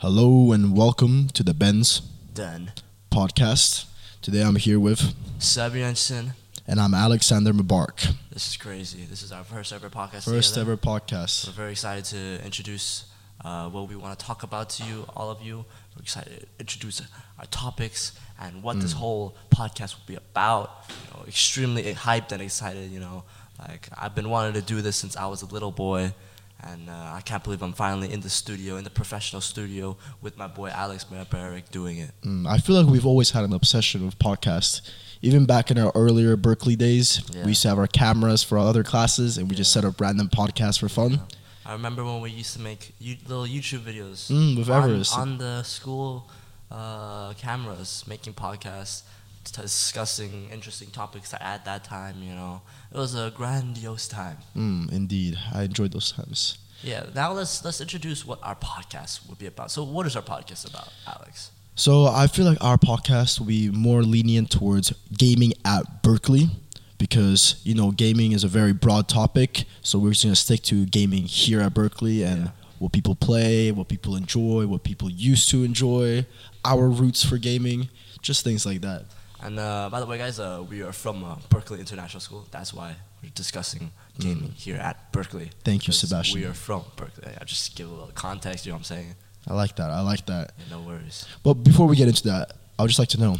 Hello and welcome to the Benz Done. podcast. Today I'm here with, Sub Jensen. and I'm Alexander Mubarak. This is crazy. This is our first ever podcast. First together. ever podcast. We're very excited to introduce uh, what we want to talk about to you, all of you. We're excited to introduce our topics and what this whole podcast will be about. You know, extremely hyped and excited. You know, like I've been wanting to do this since I was a little boy, and uh, I can't believe I'm finally in the studio, in the professional studio, with my boy Alex Barrick doing it. Mm, I feel like we've always had an obsession with podcasts. Even back in our earlier Berkeley days, Yeah. we used to have our cameras for our other classes and we just set up random podcasts for fun. I remember when we used to make you, little YouTube videos Mm, with on, Everest. on the school uh, cameras, making podcasts, discussing interesting topics at that time. You know, it was a grandiose time. Mm, indeed. I enjoyed those times. Yeah. Now let's let's introduce what our podcast would be about. So, what is our podcast about, Alex? So I feel like our podcast will be more lenient towards gaming at Berkeley because you know gaming is a very broad topic. So we're just gonna stick to gaming here at Berkeley and Yeah. what people play, what people enjoy, what people used to enjoy, our roots for gaming, just things like that. And uh, by the way, guys, uh, we are from uh, Berkeley International School. That's why we're discussing gaming here at Berkeley. Mm. Thank you, Sebastian. We are from Berkeley. I just give a little context. You know what I'm saying? I like that. I like that. Yeah, no worries. But before we get into that, I would just like to know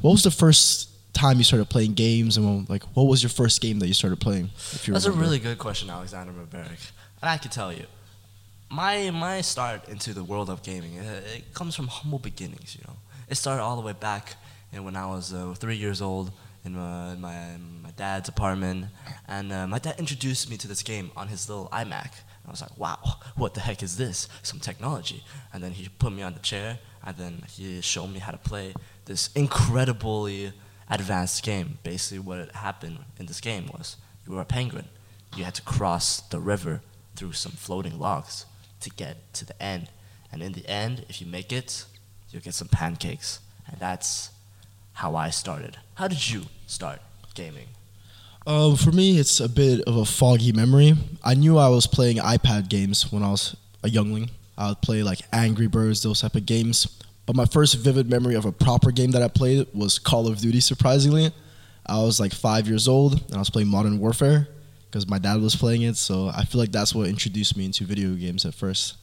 what was the first time you started playing games and when, like what was your first game that you started playing? If you That's a really good question, Alexander Mubarak. And I can tell you, my my start into the world of gaming, it, it comes from humble beginnings. You know, it started all the way back in when I was uh, three years old in my in my, my dad's apartment, and uh, my dad introduced me to this game on his little iMac. I was like, wow, what the heck is this? Some technology. And then he put me on the chair, and then he showed me how to play this incredibly advanced game. Basically, what happened in this game was you were a penguin. You had to cross the river through some floating logs to get to the end. And in the end, if you make it, you'll get some pancakes. And that's how I started. How did you start gaming? Um, for me, it's a bit of a foggy memory. I knew I was playing iPad games when I was a youngling. I would play like Angry Birds, those type of games. But my first vivid memory of a proper game that I played was Call of Duty. Surprisingly, I was like five years old and I was playing Modern Warfare because my dad was playing it. So I feel like that's what introduced me into video games at first.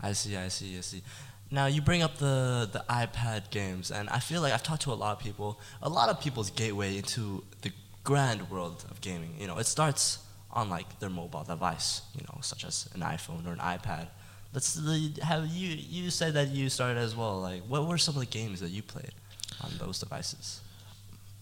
I see, I see, I see. Now you bring up the the iPad games, and I feel like I've talked to a lot of people. A lot of people's gateway into the grand world of gaming. You know, it starts on like their mobile device. You know, such as an iPhone or an iPad. Let's have you. You said that you started as well. Like, what were some of the games that you played on those devices?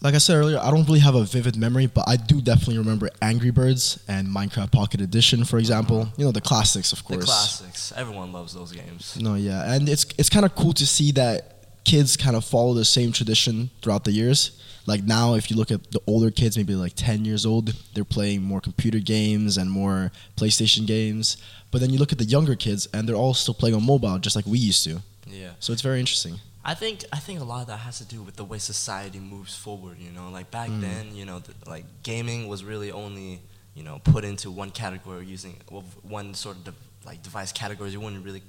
Like I said earlier, I don't really have a vivid memory, but I do definitely remember Angry Birds and Minecraft Pocket Edition, for example. You know, the classics, of course. The classics. Everyone loves those games. No, yeah, and it's it's kind of cool to see that kids kind of follow the same tradition throughout the years. Like now, if you look at the older kids, maybe like ten years old, they're playing more computer games and more PlayStation games. But then you look at the younger kids, and they're all still playing on mobile, just like we used to. Yeah. So it's very interesting. I think I think a lot of that has to do with the way society moves forward. You know, like back Mm. then, you know, th- like gaming was really only you know put into one category using one sort of de- like device categories. You wouldn't really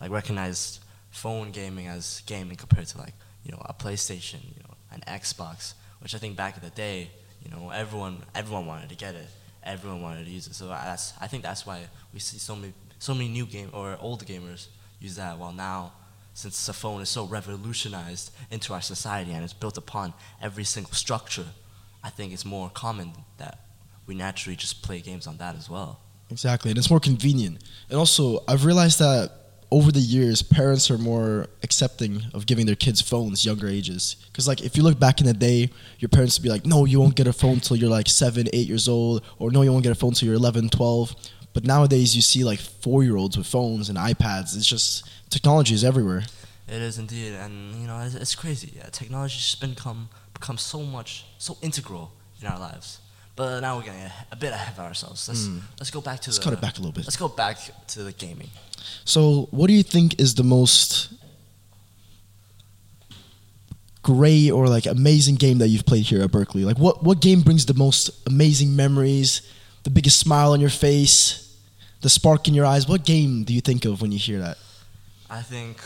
like recognize phone gaming as gaming compared to like you know a PlayStation, you know, an Xbox, which I think back in the day, you know, everyone everyone wanted to get it, everyone wanted to use it. So that's I think that's why we see so many so many new game or old gamers use that. While now since the phone is so revolutionized into our society and it's built upon every single structure, I think it's more common that we naturally just play games on that as well. Exactly, and it's more convenient. And also, I've realized that over the years, parents are more accepting of giving their kids phones younger ages. Because like, if you look back in the day, your parents would be like, "No, you won't get a phone till you're like seven, eight years old," or "No, you won't get a phone till you're 11, 12. But nowadays, you see like four-year-olds with phones and iPads. It's just technology is everywhere. It is indeed, and you know, it's, it's crazy. Yeah, technology's just become become so much, so integral in our lives. But now we're getting a, a bit ahead of ourselves. Let's Hmm. let's go back to Let's the cut it back a little bit. Let's go back to the gaming. So, what do you think is the most great or like amazing game that you've played here at Berkeley? Like, what what game brings the most amazing memories, the biggest smile on your face, the spark in your eyes? What game do you think of when you hear that? I think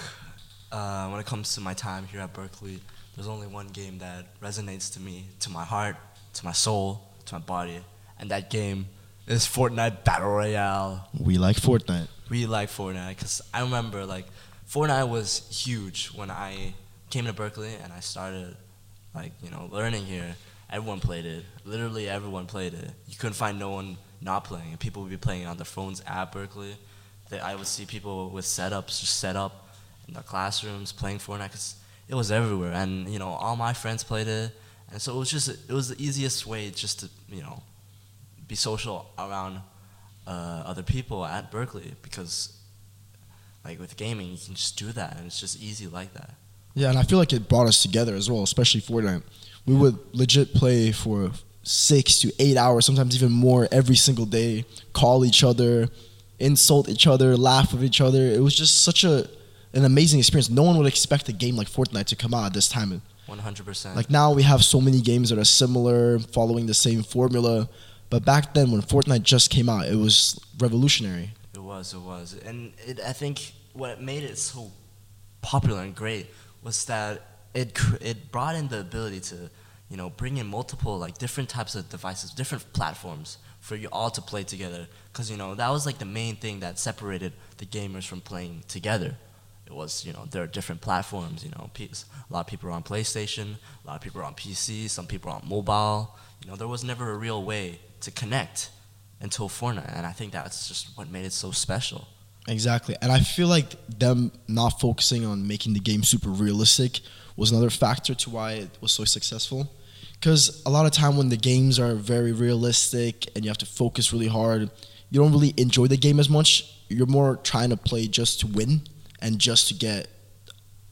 uh, when it comes to my time here at Berkeley, there's only one game that resonates to me, to my heart, to my soul, to my body, and that game is Fortnite Battle Royale. We like Fortnite. We like Fortnite because I remember like Fortnite was huge when I came to Berkeley and I started like you know learning here. Everyone played it. Literally everyone played it. You couldn't find no one not playing. And people would be playing on their phones at Berkeley. That I would see people with setups just set up in the classrooms playing Fortnite because it was everywhere. And you know all my friends played it, and so it was just it was the easiest way just to you know be social around uh, other people at Berkeley because like with gaming you can just do that and it's just easy like that. Yeah, and I feel like it brought us together as well, especially Fortnite. We would legit play for six to eight hours, sometimes even more, every single day. Call each other, insult each other, laugh with each other. It was just such a an amazing experience. No one would expect a game like Fortnite to come out at this time. One hundred percent. Like now, we have so many games that are similar, following the same formula. But back then, when Fortnite just came out, it was revolutionary. It was, it was, and it, I think what made it so popular and great was that it cr- it brought in the ability to, you know, bring in multiple like different types of devices, different platforms for you all to play together. Because you know that was like the main thing that separated the gamers from playing together. It was you know there are different platforms. You know, a lot of people are on PlayStation, a lot of people are on PC, some people are on mobile. You know, there was never a real way to connect until Fortnite, and I think that's just what made it so special. Exactly. And I feel like them not focusing on making the game super realistic was another factor to why it was so successful. Because a lot of time when the games are very realistic and you have to focus really hard, you don't really enjoy the game as much. You're more trying to play just to win and just to get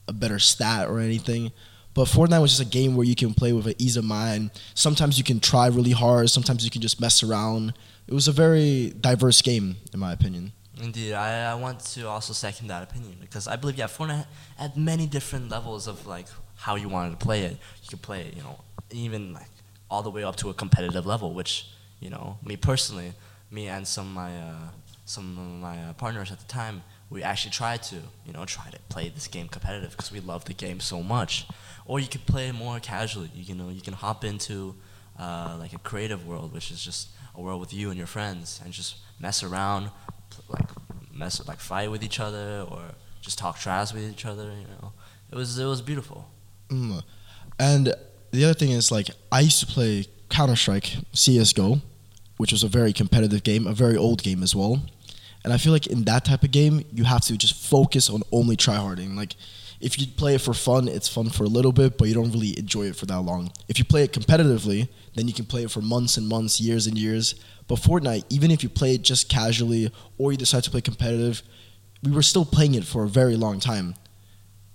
a better stat or anything. But Fortnite was just a game where you can play with an ease of mind. Sometimes you can try really hard. Sometimes you can just mess around. It was a very diverse game, in my opinion. Indeed, I, I want to also second that opinion because I believe yeah, Fortnite had many different levels of like how you wanted to play it. You could play it, you know, even like all the way up to a competitive level, which you know, me personally, me and some of my uh, some of my uh, partners at the time, we actually tried to you know try to play this game competitive because we love the game so much. Or you could play more casually. You know, you can hop into uh, like a creative world, which is just a world with you and your friends, and just mess around, like mess like fight with each other or just talk trash with each other. You know, it was it was beautiful. Mm. And the other thing is like I used to play Counter Strike CS:GO, which was a very competitive game, a very old game as well. And I feel like in that type of game, you have to just focus on only tryharding. Like if you play it for fun, it's fun for a little bit, but you don't really enjoy it for that long. If you play it competitively, then you can play it for months and months, years and years. But Fortnite, even if you play it just casually or you decide to play competitive, we were still playing it for a very long time.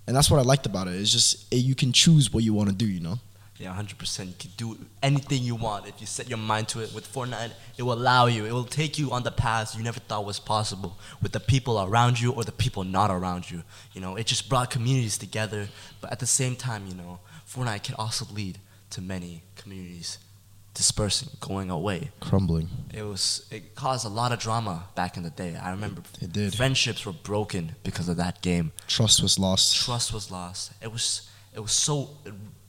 And that's what I liked about it. It's just eh, you can choose what you want to do, you know? Yeah, 100%. You can do anything you want if you set your mind to it. With Fortnite, it will allow you. It will take you on the path you never thought was possible with the people around you or the people not around you. You know, it just brought communities together. But at the same time, you know, Fortnite can also lead to many communities dispersing, going away. Crumbling. It was it caused a lot of drama back in the day. I remember It did. friendships were broken because of that game. Trust was lost. Trust was lost. It was it was so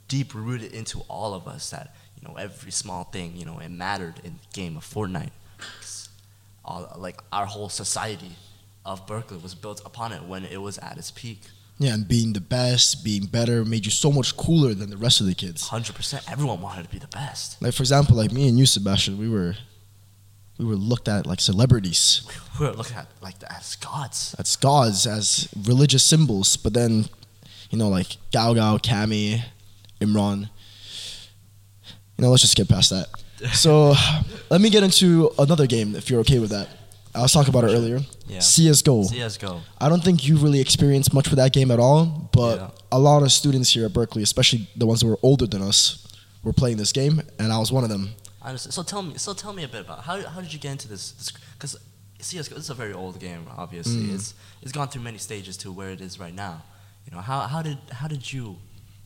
deep rooted into all of us that you know every small thing you know it mattered in the game of Fortnite. All, like our whole society of Berkeley was built upon it when it was at its peak. Yeah, and being the best, being better, made you so much cooler than the rest of the kids. Hundred percent. Everyone wanted to be the best. Like for example, like me and you, Sebastian, we were we were looked at like celebrities, We were looked at like the, as gods. as gods, as religious symbols. But then, you know, like Gao Gao, Cammy, Imran. You know, let's just skip past that. So let me get into another game if you're okay with that. I was talking about it earlier. Yeah. CS:GO. CS:GO. I don't think you really experienced much with that game at all, but Yeah. a lot of students here at Berkeley, especially the ones that were older than us, were playing this game, and I was one of them. I. So tell me, so tell me a bit about how, how did you get into this? Because CS:GO this is a very old game. Obviously, Mm. it's it's gone through many stages to where it is right now. You know, how how did how did you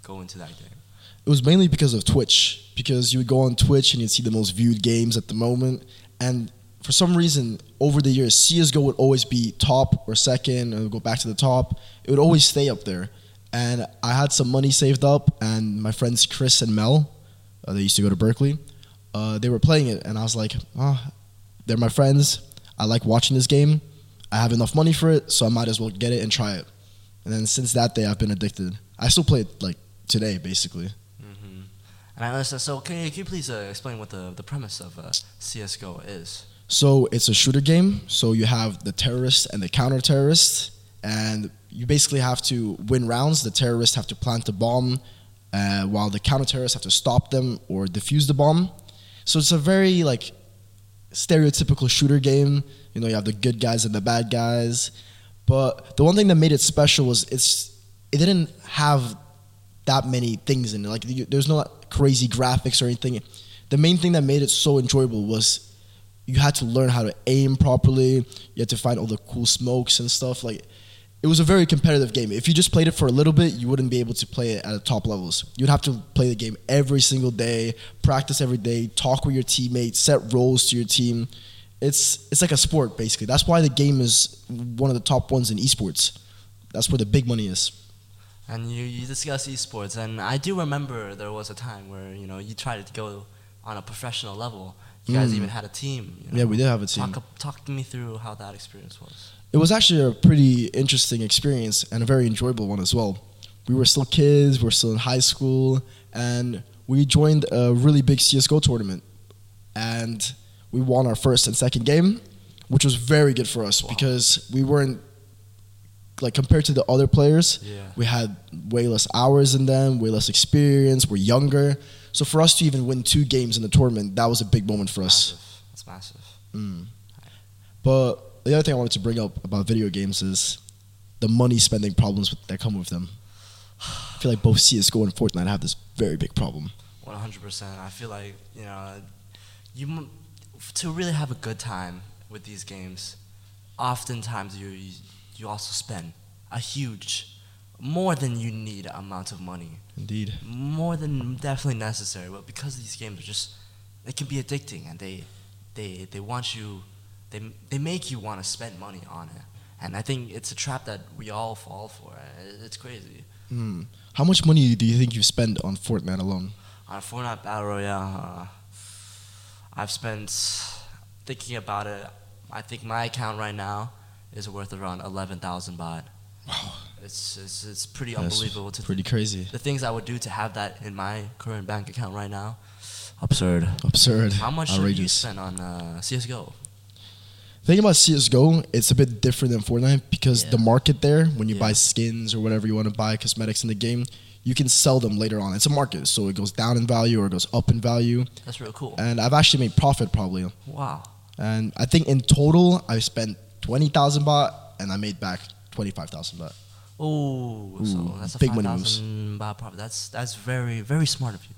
go into that game? It was mainly because of Twitch, because you would go on Twitch and you'd see the most viewed games at the moment, and for some reason over the years CS:GO would always be top or second, or go back to the top. It would always stay up there, and I had some money saved up, and my friends Chris and Mel, uh, they used to go to Berkeley. Uh, they were playing it, and I was like, oh, they're my friends. I like watching this game. I have enough money for it, so I might as well get it and try it. And then since that day, I've been addicted. I still play it like today, basically. Hmm And I understand. So can you, can you please uh, explain what the, the premise of uh, CS:GO is? So it's a shooter game. So you have the terrorists and the counter terrorists. and you basically have to win rounds. The terrorists have to plant the bomb, uh, while the counter terrorists have to stop them or defuse the bomb. So it's a very like stereotypical shooter game. You know, you have the good guys and the bad guys. But the one thing that made it special was it's it didn't have that many things in it. Like there's no crazy graphics or anything. The main thing that made it so enjoyable was you had to learn how to aim properly. You had to find all the cool smokes and stuff. Like it was a very competitive game. If you just played it for a little bit, you wouldn't be able to play it at top levels. You'd have to play the game every single day, practice every day, talk with your teammates, set roles to your team. It's it's like a sport basically. That's why the game is one of the top ones in esports. That's where the big money is. And you, you discuss esports, and I do remember there was a time where you know you tried to go on a professional level. You guys Mm. even had a team. You know? Yeah, we did have a team. Talk, talk me through how that experience was. It was actually a pretty interesting experience and a very enjoyable one as well. We were still kids, we were still in high school, and we joined a really big CSGO tournament. And we won our first and second game, which was very good for us Wow. because we weren't like compared to the other players, Yeah. we had way less hours in them, way less experience, we're younger. So for us to even win two games in the tournament, that was a big moment for us. Massive. That's massive. Mm. But the other thing I wanted to bring up about video games is the money spending problems that come with them. I feel like both CS:GO and Fortnite have this very big problem. One hundred percent. I feel like you know, you to really have a good time with these games. Oftentimes, you you, you also spend a huge, more than you need amount of money, Indeed. more than definitely necessary. But because these games are just, they can be addicting, and they they they want you, they they make you want to spend money on it. And I think it's a trap that we all fall for. It's crazy. Mm. How much money do you think you spend on Fortnite alone? On Fortnite Battle Royale, uh, I've spent thinking about it. I think my account right now is worth around eleven thousand baht. Wow, It's it's, it's pretty that's unbelievable to pretty crazy. the things I would do to have that in my current bank account right now. Absurd. Absurd. How much have you outrageous. spent on uh, CS:GO? Thing about CS:GO, it's a bit different than Fortnite because Yeah. the market there, when you Yeah. buy skins or whatever you want to buy, cosmetics in the game, you can sell them later on. It's a market, so it goes down in value or it goes up in value. That's real cool. And I've actually made profit probably. Wow. And I think in total, I spent 20,000 baht and I made back 25,000 baht. Oh, so that's a big five money moves. baht profit. That's that's very very smart of you.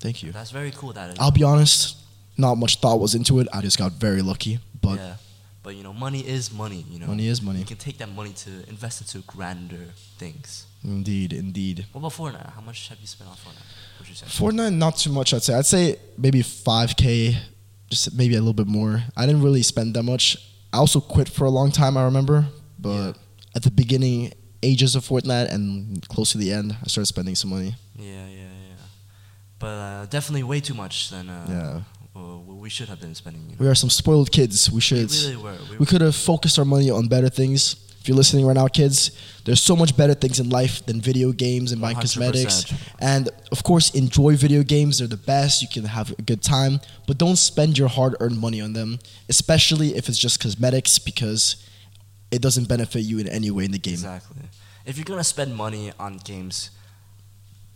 Thank you. That's very cool. That I'll be honest, not much thought was into it. I just got very lucky. But yeah, but you know, money is money. You know, money is money. You can take that money to invest into grander things. Indeed, indeed. What about Fortnite? How much have you spent on Fortnite? Would you say? Fortnite, not too much, I'd say. I'd say maybe 5K, just maybe a little bit more. I didn't really spend that much. I also quit for a long time, I remember. But Yeah. at the beginning, ages of Fortnite and close to the end, I started spending some money. Yeah, yeah, yeah. But uh, definitely way too much than uh, Yeah. well, we should have been spending. You know? We are some spoiled kids. We should. We really were. We, We could have focused our money on better things. If you're listening right now, kids, there's so much better things in life than video games and buying 100%. cosmetics. And of course, enjoy video games. They're the best. You can have a good time. But don't spend your hard earned money on them, especially if it's just cosmetics, because it doesn't benefit you in any way in the game. Exactly. If you're gonna spend money on games,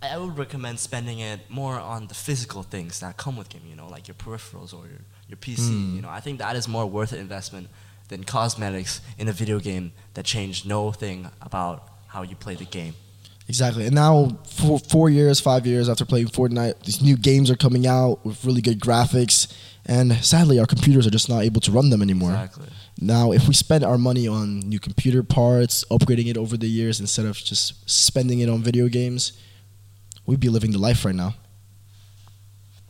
I I would recommend spending it more on the physical things that come with game. You know, like your peripherals or your your PC. Mm. You know, I think that is more worth an investment than cosmetics in a video game that change no thing about how you play the game. Exactly. And now, four, four years, five years after playing Fortnite, these new games are coming out with really good graphics. And sadly, our computers are just not able to run them anymore. Exactly. Now, if we spend our money on new computer parts, upgrading it over the years instead of just spending it on video games, we'd be living the life right now.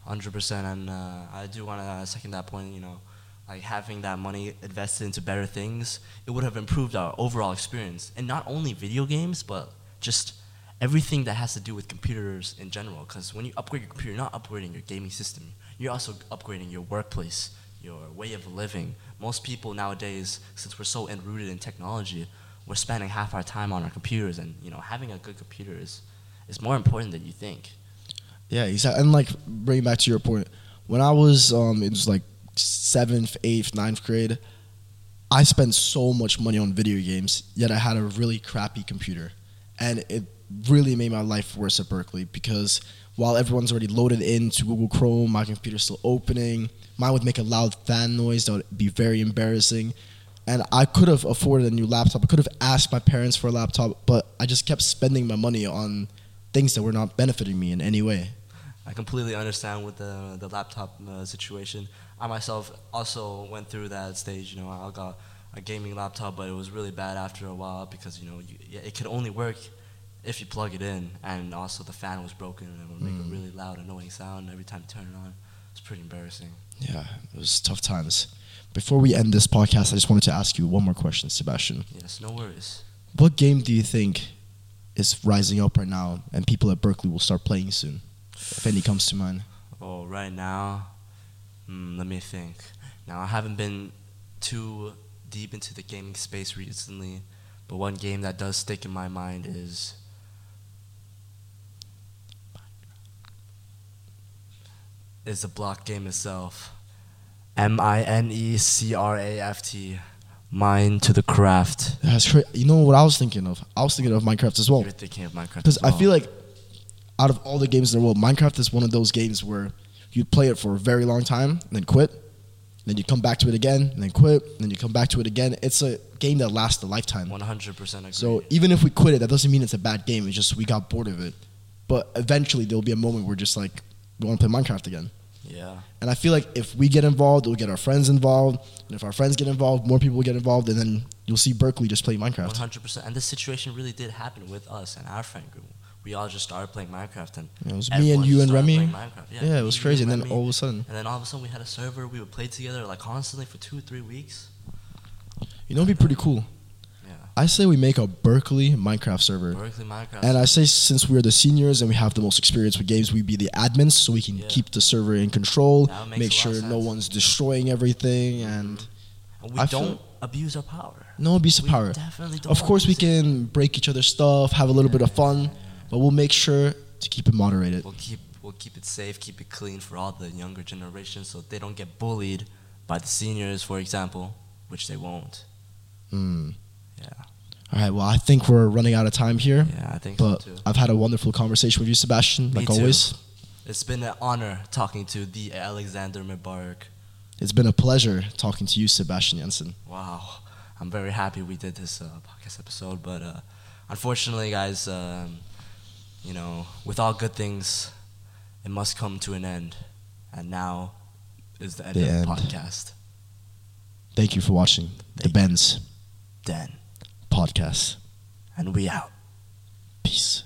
Hundred percent, and uh, I do want to second that point. You know, like having that money invested into better things, it would have improved our overall experience. And not only video games, but just everything that has to do with computers in general. Because when you upgrade your computer, you're not upgrading your gaming system. You're also upgrading your workplace, your way of living. Most people nowadays, since we're so enrooted in technology, we're spending half our time on our computers, and you know, having a good computer is, is more important than you think. Yeah, exactly. And like bringing back to your point, when I was um, it was like seventh, eighth, ninth grade, I spent so much money on video games. Yet I had a really crappy computer, and it really made my life worse at Berkeley because while everyone's already loaded into Google Chrome, my computer's still opening. Mine would make a loud fan noise that would be very embarrassing. And I could have afforded a new laptop. I could have asked my parents for a laptop, but I just kept spending my money on things that were not benefiting me in any way. I completely understand with the the laptop uh, situation. I myself also went through that stage. You know, I got a gaming laptop, but it was really bad after a while because you know you, it could only work if you plug it in, and also the fan was broken and it would make Mm. a really loud, annoying sound every time you turn it on. It's pretty embarrassing. Yeah, it was tough times. Before we end this podcast, I just wanted to ask you one more question, Sebastian. Yes, no worries. What game do you think is rising up right now and people at Berkeley will start playing soon? If any comes to mind. Oh, right now, hmm, let me think. Now, I haven't been too deep into the gaming space recently, but one game that does stick in my mind is. Is the block game itself. M I N E C R A F T. Mine to the craft. That's cra- You know what I was thinking of? I was thinking of Minecraft as well. You're thinking of Minecraft. Because as I feel like out of all the games in the world, Minecraft is one of those games where you play it for a very long time and then quit. Then you come back to it again and then quit. And then you come back to it again. It's a game that lasts a lifetime. 100% agree. So even if we quit it, that doesn't mean it's a bad game. It's just we got bored of it. But eventually there'll be a moment where just like we want to play Minecraft again. yeah. And I feel like if we get involved, we'll get our friends involved. And if our friends get involved, more people will get involved. And then you'll see Berkeley just play Minecraft. 100%. And this situation really did happen with us and our friend group. We all just started playing Minecraft and It was me and you and Remy. Minecraft. Yeah, it was crazy. And then all of a sudden, and then all of a sudden we had a server. We would play together like constantly for two, or three weeks. you know, it'd be pretty cool. Yeah. I say we make a Berkeley Minecraft server. Berkeley Minecraft. And I say since we're the seniors and we have the most experience with games, we be the admins so we can Yeah. keep the server in control, make sure no one's destroying everything, and And we I don't abuse our power. no abuse of We power. definitely don't Of course, we abuse it. can break each other's stuff, have a little bit of fun, but we'll make sure to keep it moderated. We'll keep we'll keep it safe, keep it clean for all the younger generations, so they don't get bullied by the seniors, for example, which they won't. Mm. Yeah. All right. Well, I think we're running out of time here, Yeah, I think but so too. I've had a wonderful conversation with you, Sebastian. Me Like too. always, It's been an honor talking to the Alexander Mubarak. it's been a pleasure talking to you, Sebastian Jensen. Wow, I'm very happy we did this uh, podcast episode, but uh, unfortunately, guys, um, you know, with all good things, it must come to an end, and now is the end The of the end. podcast. Thank you for watching the Thank you. Benz Den, podcast. and we out. Peace.